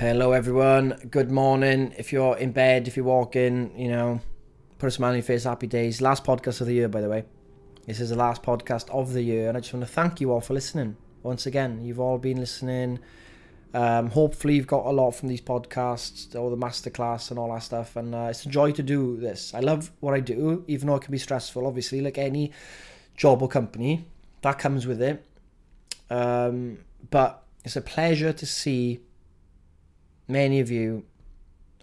Hello, everyone. Good morning. If you're in bed, if you're walking, you know, put a smile on your face. Happy days. Last podcast of the year, by the way. This is the last podcast of the year, and I just want to thank you all for listening. Once again, you've all been listening. Um, hopefully, you've got a lot from these podcasts all the masterclass and all that stuff. And uh, it's a joy to do this. I love what I do, even though it can be stressful. Obviously, like any job or company, that comes with it. Um, but it's a pleasure to see many of you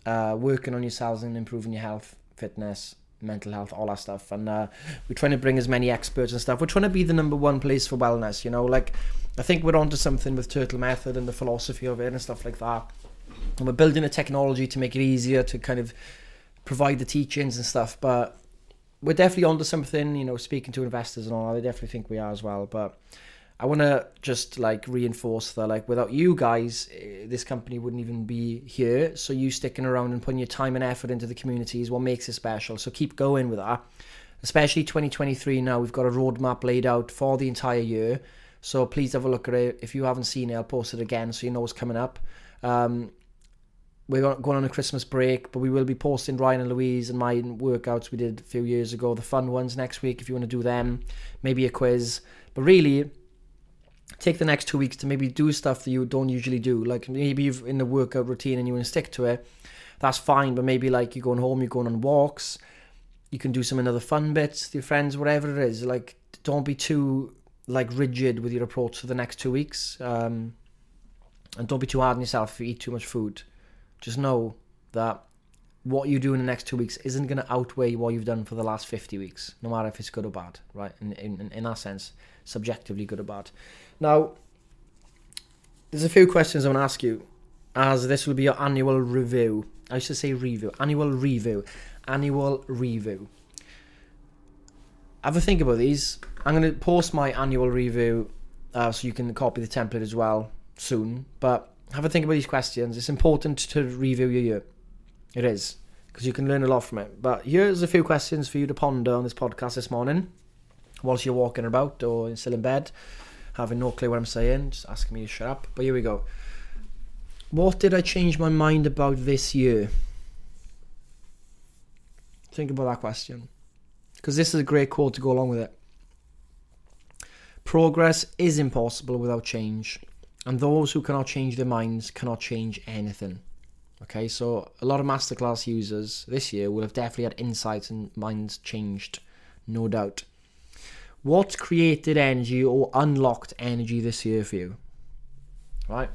uh, working on yourselves and improving your health, fitness, mental health, all that stuff. And uh, we're trying to bring as many experts and stuff. We're trying to be the number one place for wellness. You know, like I think we're onto something with Turtle Method and the philosophy of it and stuff like that. And we're building a technology to make it easier to kind of provide the teachings and stuff. But we're definitely onto something. You know, speaking to investors and all, I definitely think we are as well. But I want to just like reinforce that like without you guys, eh, this company wouldn't even be here. So you sticking around and putting your time and effort into the community is what makes it special. So keep going with that. Especially 2023 now, we've got a roadmap laid out for the entire year. So please have a look at it. If you haven't seen it, I'll post it again so you know what's coming up. Um, we're going on a Christmas break, but we will be posting Ryan and Louise and my workouts we did a few years ago, the fun ones next week if you want to do them, maybe a quiz. But really, take the next two weeks to maybe do stuff that you don't usually do. Like maybe you've in the workout routine and you want to stick to it. That's fine, but maybe like you're going home, you're going on walks. You can do some another fun bits with your friends, whatever it is. Like don't be too like rigid with your approach for the next two weeks. Um, and don't be too hard on yourself if you eat too much food. Just know that what you do in the next two weeks isn't going to outweigh what you've done for the last 50 weeks, no matter if it's good or bad, right? In, in, in that sense, subjectively good or bad. Now, there's a few questions I want to ask you, as this will be your annual review. I should say review, annual review, annual review. Have a think about these. I'm going to post my annual review uh, so you can copy the template as well soon. But have a think about these questions. It's important to review your year. It is because you can learn a lot from it. But here's a few questions for you to ponder on this podcast this morning, whilst you're walking about or still in bed having no clue what I'm saying, just asking me to shut up. But here we go. What did I change my mind about this year? Think about that question. Because this is a great quote to go along with it. Progress is impossible without change, and those who cannot change their minds cannot change anything. Okay, so a lot of masterclass users this year will have definitely had insights and minds changed, no doubt. What created energy or unlocked energy this year for you? Right.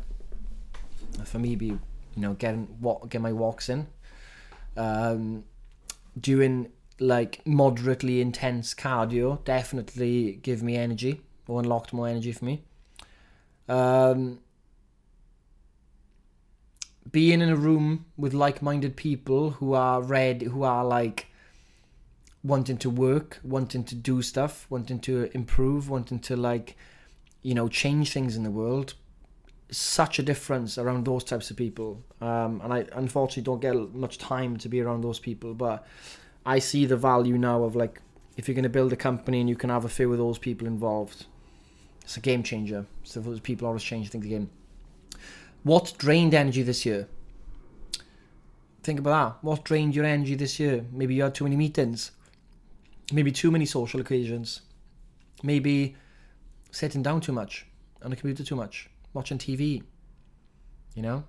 For me, be you know getting what get my walks in, um, doing like moderately intense cardio definitely give me energy or unlocked more energy for me. Um, being in a room with like-minded people who are red, who are like wanting to work, wanting to do stuff, wanting to improve, wanting to like, you know, change things in the world. Such a difference around those types of people, um, and I unfortunately don't get much time to be around those people. But I see the value now of like, if you're going to build a company and you can have a few of those people involved, it's a game changer. So those people always change things again. What drained energy this year? Think about that. What drained your energy this year? Maybe you had too many meetings maybe too many social occasions, maybe sitting down too much on the computer too much, watching TV. You know?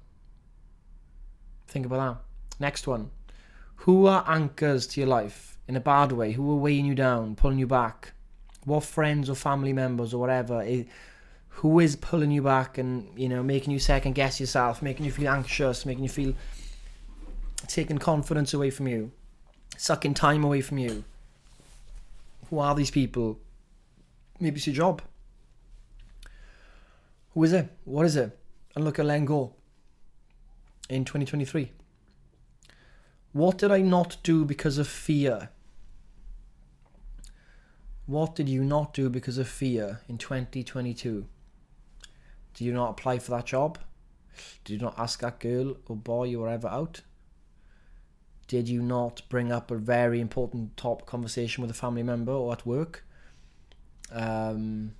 Think about that. Next one. Who are anchors to your life in a bad way? Who are weighing you down, pulling you back? What friends or family members or whatever? Who is pulling you back and you know making you second guess yourself, making you feel anxious, making you feel taking confidence away from you, sucking time away from you? Who are these people? Maybe it's your job. Who is it? What is it? And look at letting go in 2023. What did I not do because of fear? What did you not do because of fear in 2022? Did you not apply for that job? Did you not ask that girl or boy you were ever out? Did you not bring up a very important top conversation with a family member or at work? Um,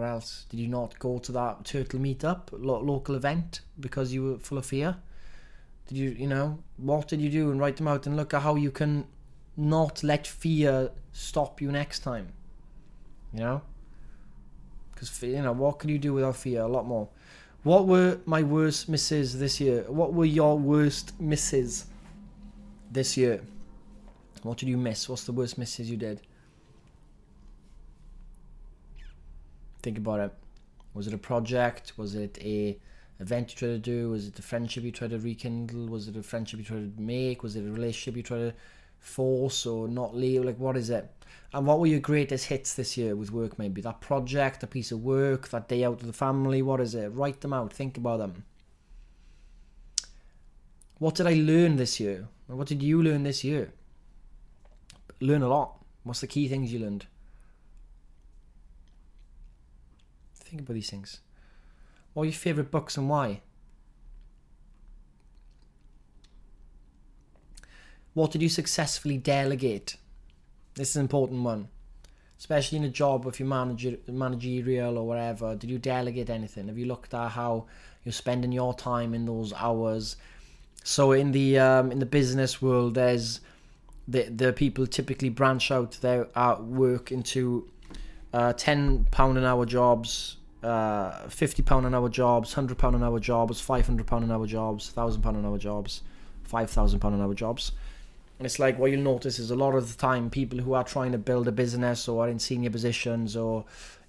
else? Did you not go to that turtle meetup, lo- local event, because you were full of fear? Did you, you know, what did you do? And write them out and look at how you can not let fear stop you next time. You know? Because, you know, what can you do without fear? A lot more. What were my worst misses this year? What were your worst misses this year? What did you miss? What's the worst misses you did? Think about it. Was it a project? Was it a event you tried to do? Was it a friendship you tried to rekindle? Was it a friendship you tried to make? Was it a relationship you tried to force or not leave? Like, what is it? And what were your greatest hits this year with work? Maybe that project, a piece of work, that day out with the family. What is it? Write them out. Think about them. What did I learn this year? What did you learn this year? Learn a lot. What's the key things you learned? Think about these things. What are your favourite books and why? What did you successfully delegate? This is an important one. Especially in a job, if you're manager, managerial or whatever, did you delegate anything? Have you looked at how you're spending your time in those hours? So in the um, in the business world, there's the the people typically branch out their uh, work into uh, ten pound an hour jobs, uh, fifty pound an hour jobs, hundred pound an hour jobs, five hundred pound an hour jobs, thousand pound an hour jobs, five thousand pound an hour jobs. And it's like what you'll notice is a lot of the time people who are trying to build a business or are in senior positions or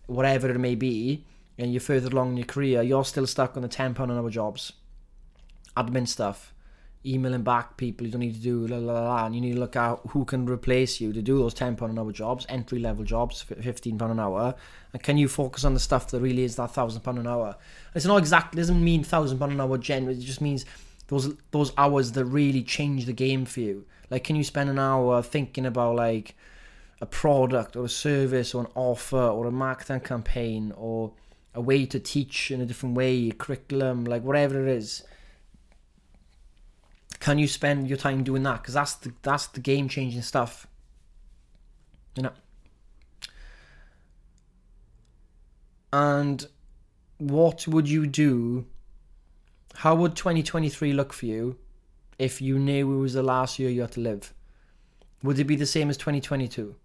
whatever it may be, and you're further along in your career, you're still stuck on the ten pound an hour jobs, admin stuff, emailing back people you don't need to do, la la la, and you need to look at who can replace you to do those ten pound an hour jobs, entry level jobs, fifteen pound an hour, and can you focus on the stuff that really is that thousand pound an hour? It's not exactly doesn't mean thousand pound an hour generally. It just means those those hours that really change the game for you. Like, can you spend an hour thinking about like a product or a service or an offer or a marketing campaign or a way to teach in a different way, curriculum, like whatever it is? Can you spend your time doing that? Because that's the that's the game changing stuff. You know. And what would you do? How would 2023 look for you if you knew it was the last year you had to live? Would it be the same as 2022?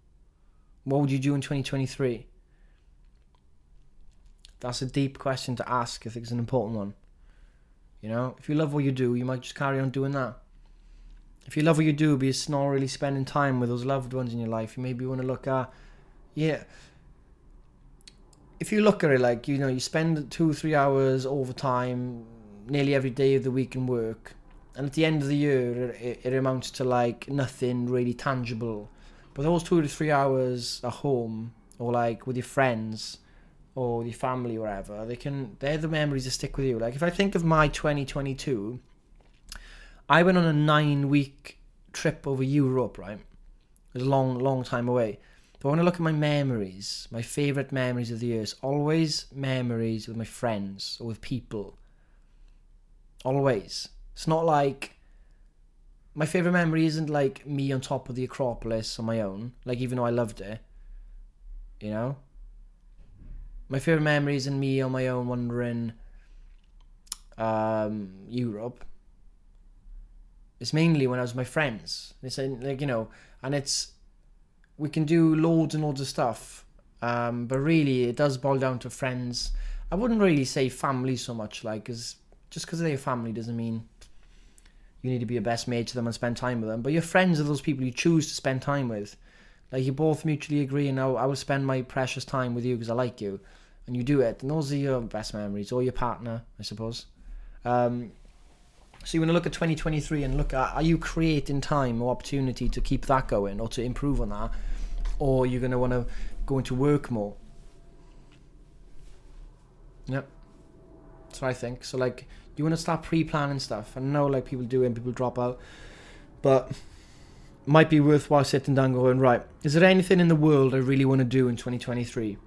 What would you do in 2023? That's a deep question to ask. I think it's an important one. You know, if you love what you do, you might just carry on doing that. If you love what you do, but you're not really spending time with those loved ones in your life, you maybe want to look at, yeah. If you look at it like, you know, you spend two, three hours overtime nearly every day of the week in work, and at the end of the year, it, it amounts to like nothing really tangible. But those two to three hours at home, or like with your friends, or your family or whatever, they can they're the memories that stick with you. Like if I think of my 2022, I went on a nine week trip over Europe, right? It was a long, long time away. But when I look at my memories, my favourite memories of the year is always memories with my friends or with people. Always. It's not like my favourite memory isn't like me on top of the Acropolis on my own, like even though I loved it. You know? My favourite memory isn't me on my own wandering um, Europe. It's mainly when I was with my friends. They It's like, you know, and it's we can do loads and loads of stuff. Um, but really, it does boil down to friends. I wouldn't really say family so much, like, cause just because they're your family doesn't mean you need to be your best mate to them and spend time with them. But your friends are those people you choose to spend time with. Like you both mutually agree, and I will spend my precious time with you because I like you, and you do it. And those are your best memories, or your partner, I suppose. Um, so you want to look at 2023 and look at are you creating time or opportunity to keep that going or to improve on that, or you're going to want to go into work more. Yep, that's what I think. So like you want to start pre-planning stuff. I know like people do and people drop out, but might be worthwhile sitting down going right. Is there anything in the world I really want to do in 2023?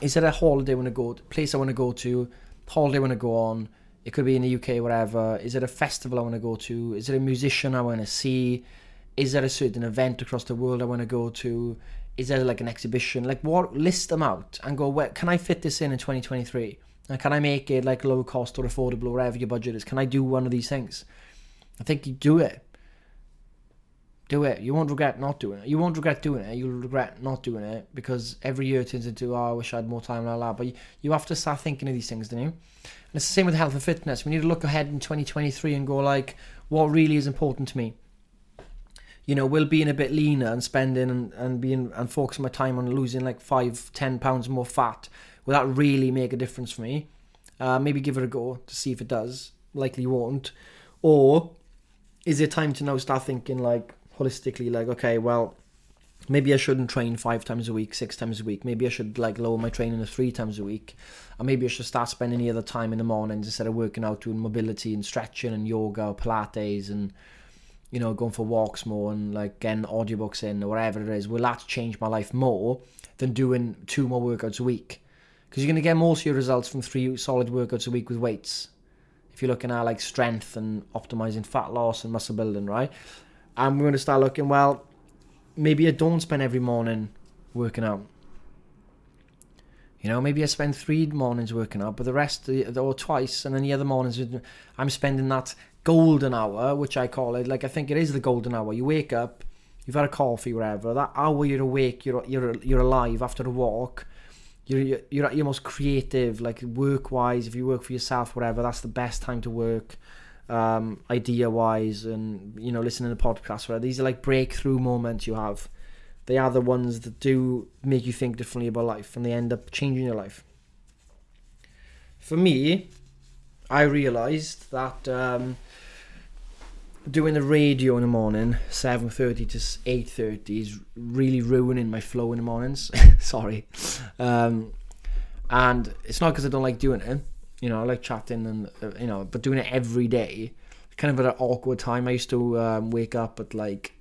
Is there a holiday I want to go, place I want to go to, holiday I want to go on? It could be in the UK, whatever. Is it a festival I want to go to? Is it a musician I want to see? Is there a certain event across the world I want to go to? Is there like an exhibition? Like what? List them out and go. Where can I fit this in in 2023? And can I make it like low cost or affordable, or whatever your budget is? Can I do one of these things? I think you do it. Do it. You won't regret not doing it. You won't regret doing it. You'll regret not doing it because every year turns into, oh, I wish I had more time, blah, blah. But you, you have to start thinking of these things, don't you? And it's the same with health and fitness. We need to look ahead in 2023 and go, like, what really is important to me? You know, will being a bit leaner and spending and, and being and focusing my time on losing like five, ten pounds more fat, will that really make a difference for me? Uh, maybe give it a go to see if it does. Likely won't. Or is it time to now start thinking like holistically, like, okay, well, maybe I shouldn't train five times a week, six times a week. Maybe I should like lower my training to three times a week. And maybe I should start spending the other time in the mornings instead of working out doing mobility and stretching and yoga or Pilates and you know, going for walks more and like getting audiobooks in or whatever it is. Will that change my life more than doing two more workouts a week? Because you're going to get most of your results from three solid workouts a week with weights. If you're looking at like strength and optimizing fat loss and muscle building, right? And we're going to start looking, well, maybe I don't spend every morning working out. You know, maybe I spend three mornings working out, but the rest, or twice, and then the other mornings, I'm spending that golden hour, which I call it. Like I think it is the golden hour. You wake up, you've had a coffee, whatever. That hour you're awake, you're you're you're alive after a walk. You're you're at your most creative, like work wise. If you work for yourself, whatever, that's the best time to work um, idea wise and you know listening to podcasts where these are like breakthrough moments you have they are the ones that do make you think differently about life and they end up changing your life for me i realized that um, doing the radio in the morning 7.30 to 8.30 is really ruining my flow in the mornings sorry um, and it's not because i don't like doing it you know, I like chatting and uh, you know, but doing it every day, kind of at an awkward time. I used to um, wake up at like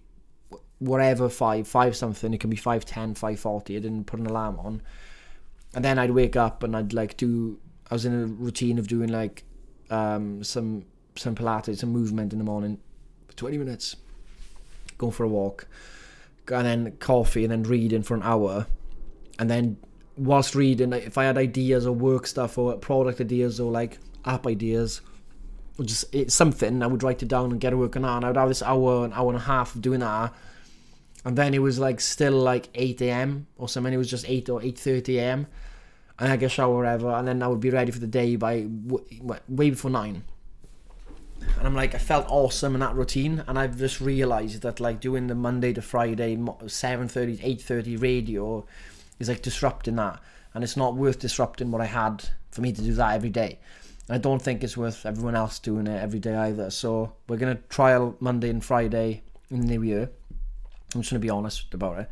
whatever five five something. It can be five ten, five forty. I didn't put an alarm on, and then I'd wake up and I'd like do. I was in a routine of doing like um, some some Pilates, some movement in the morning for twenty minutes, going for a walk, and then coffee, and then reading for an hour, and then whilst reading, if I had ideas or work stuff or product ideas or like app ideas, or just it's something, I would write it down and get working on. I would have this hour, an hour and a half of doing that. And then it was like still like 8 a.m. or something. It was just 8 or 8.30 a.m. And I get a shower whatever. And then I would be ready for the day by way before 9. And I'm like, I felt awesome in that routine. And I've just realised that like doing the Monday to Friday, 7.30, 8.30 radio is like disrupting that, and it's not worth disrupting what I had for me to do that every day. And I don't think it's worth everyone else doing it every day either. So we're gonna trial Monday and Friday in the new year. I'm just gonna be honest about it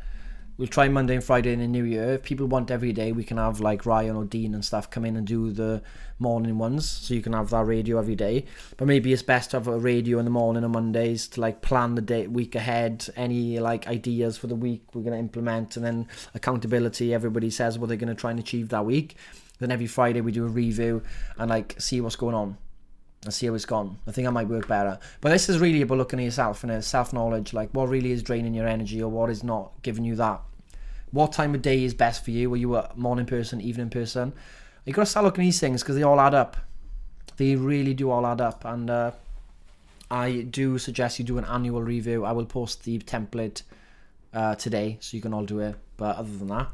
we'll try Monday and Friday in the new year. If people want every day, we can have like Ryan or Dean and stuff come in and do the morning ones, so you can have that radio every day. But maybe it's best to have a radio in the morning on Mondays to like plan the day week ahead, any like ideas for the week we're gonna implement, and then accountability. Everybody says what they're gonna try and achieve that week. Then every Friday we do a review and like see what's going on and see how it's gone. I think I might work better. But this is really about looking at yourself and uh, self knowledge, like what really is draining your energy or what is not giving you that what time of day is best for you? Are you a morning person, evening person? You got to start looking at these things because they all add up. They really do all add up, and uh, I do suggest you do an annual review. I will post the template uh, today, so you can all do it. But other than that,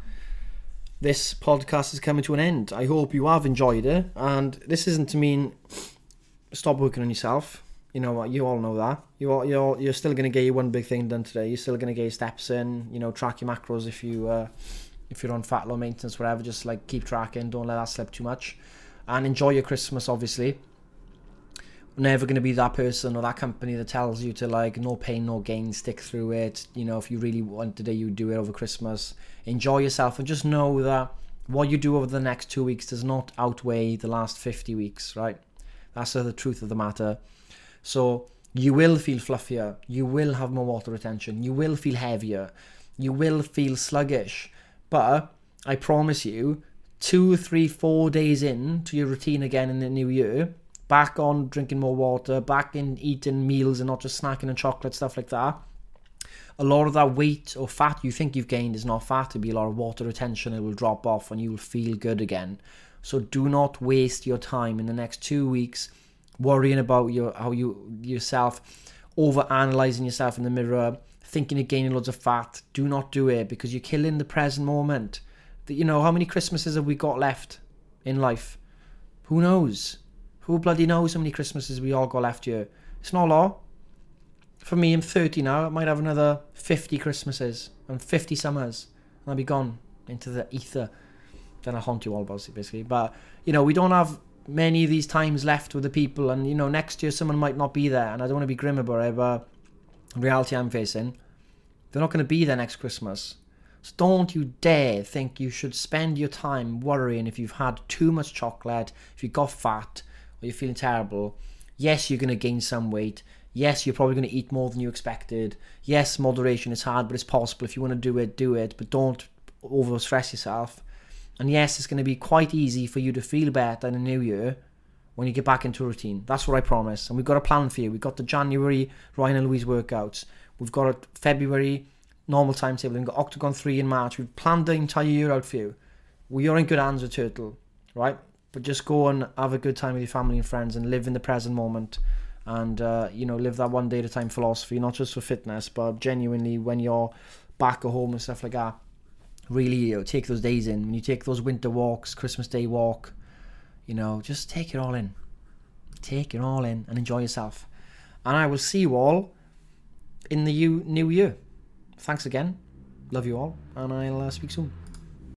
this podcast is coming to an end. I hope you have enjoyed it, and this isn't to mean stop working on yourself. You know what? You all know that. You all, you're you're still gonna get your one big thing done today. You're still gonna get your steps in. You know, track your macros if you uh, if you're on fat low maintenance, whatever. Just like keep tracking. Don't let that slip too much, and enjoy your Christmas. Obviously, never gonna be that person or that company that tells you to like no pain, no gain, stick through it. You know, if you really wanted it, you do it over Christmas. Enjoy yourself and just know that what you do over the next two weeks does not outweigh the last 50 weeks, right? That's the truth of the matter. So you will feel fluffier, you will have more water retention, you will feel heavier, you will feel sluggish. But I promise you, two, three, four days in to your routine again in the new year, back on drinking more water, back in eating meals and not just snacking and chocolate, stuff like that. a lot of that weight or fat you think you've gained is not fat. It'll be a lot of water retention. It will drop off and you will feel good again. So do not waste your time in the next two weeks worrying about your how you yourself, over analyzing yourself in the mirror, thinking you're gaining loads of fat. Do not do it because you're killing the present moment. That you know how many Christmases have we got left in life? Who knows? Who bloody knows how many Christmases we all got left here? It's not a lot. For me, I'm 30 now. I might have another 50 Christmases and 50 summers, and I'll be gone into the ether. Then I haunt you all, basically. But you know, we don't have many of these times left with the people, and you know, next year someone might not be there, and I don't want to be grim about it, but reality I'm facing, they're not going to be there next Christmas. So don't you dare think you should spend your time worrying if you've had too much chocolate, if you got fat, or you're feeling terrible. Yes, you're going to gain some weight. Yes, you're probably going to eat more than you expected. Yes, moderation is hard, but it's possible. If you want to do it, do it. But don't over stress yourself. And yes, it's going to be quite easy for you to feel better in the new year when you get back into routine. That's what I promise. And we've got a plan for you. We've got the January Ryan and Louise workouts. We've got a February normal timetable. We've got Octagon 3 in March. We've planned the entire year out for you. We are in good hands with Turtle, right? But just go and have a good time with your family and friends and live in the present moment. And, uh, you know, live that one day at a time philosophy, not just for fitness, but genuinely when you're back at home and stuff like that really you know, take those days in. When you take those winter walks, Christmas Day walk, you know, just take it all in. Take it all in and enjoy yourself. And I will see you all in the new year. Thanks again. Love you all, and I'll uh, speak soon.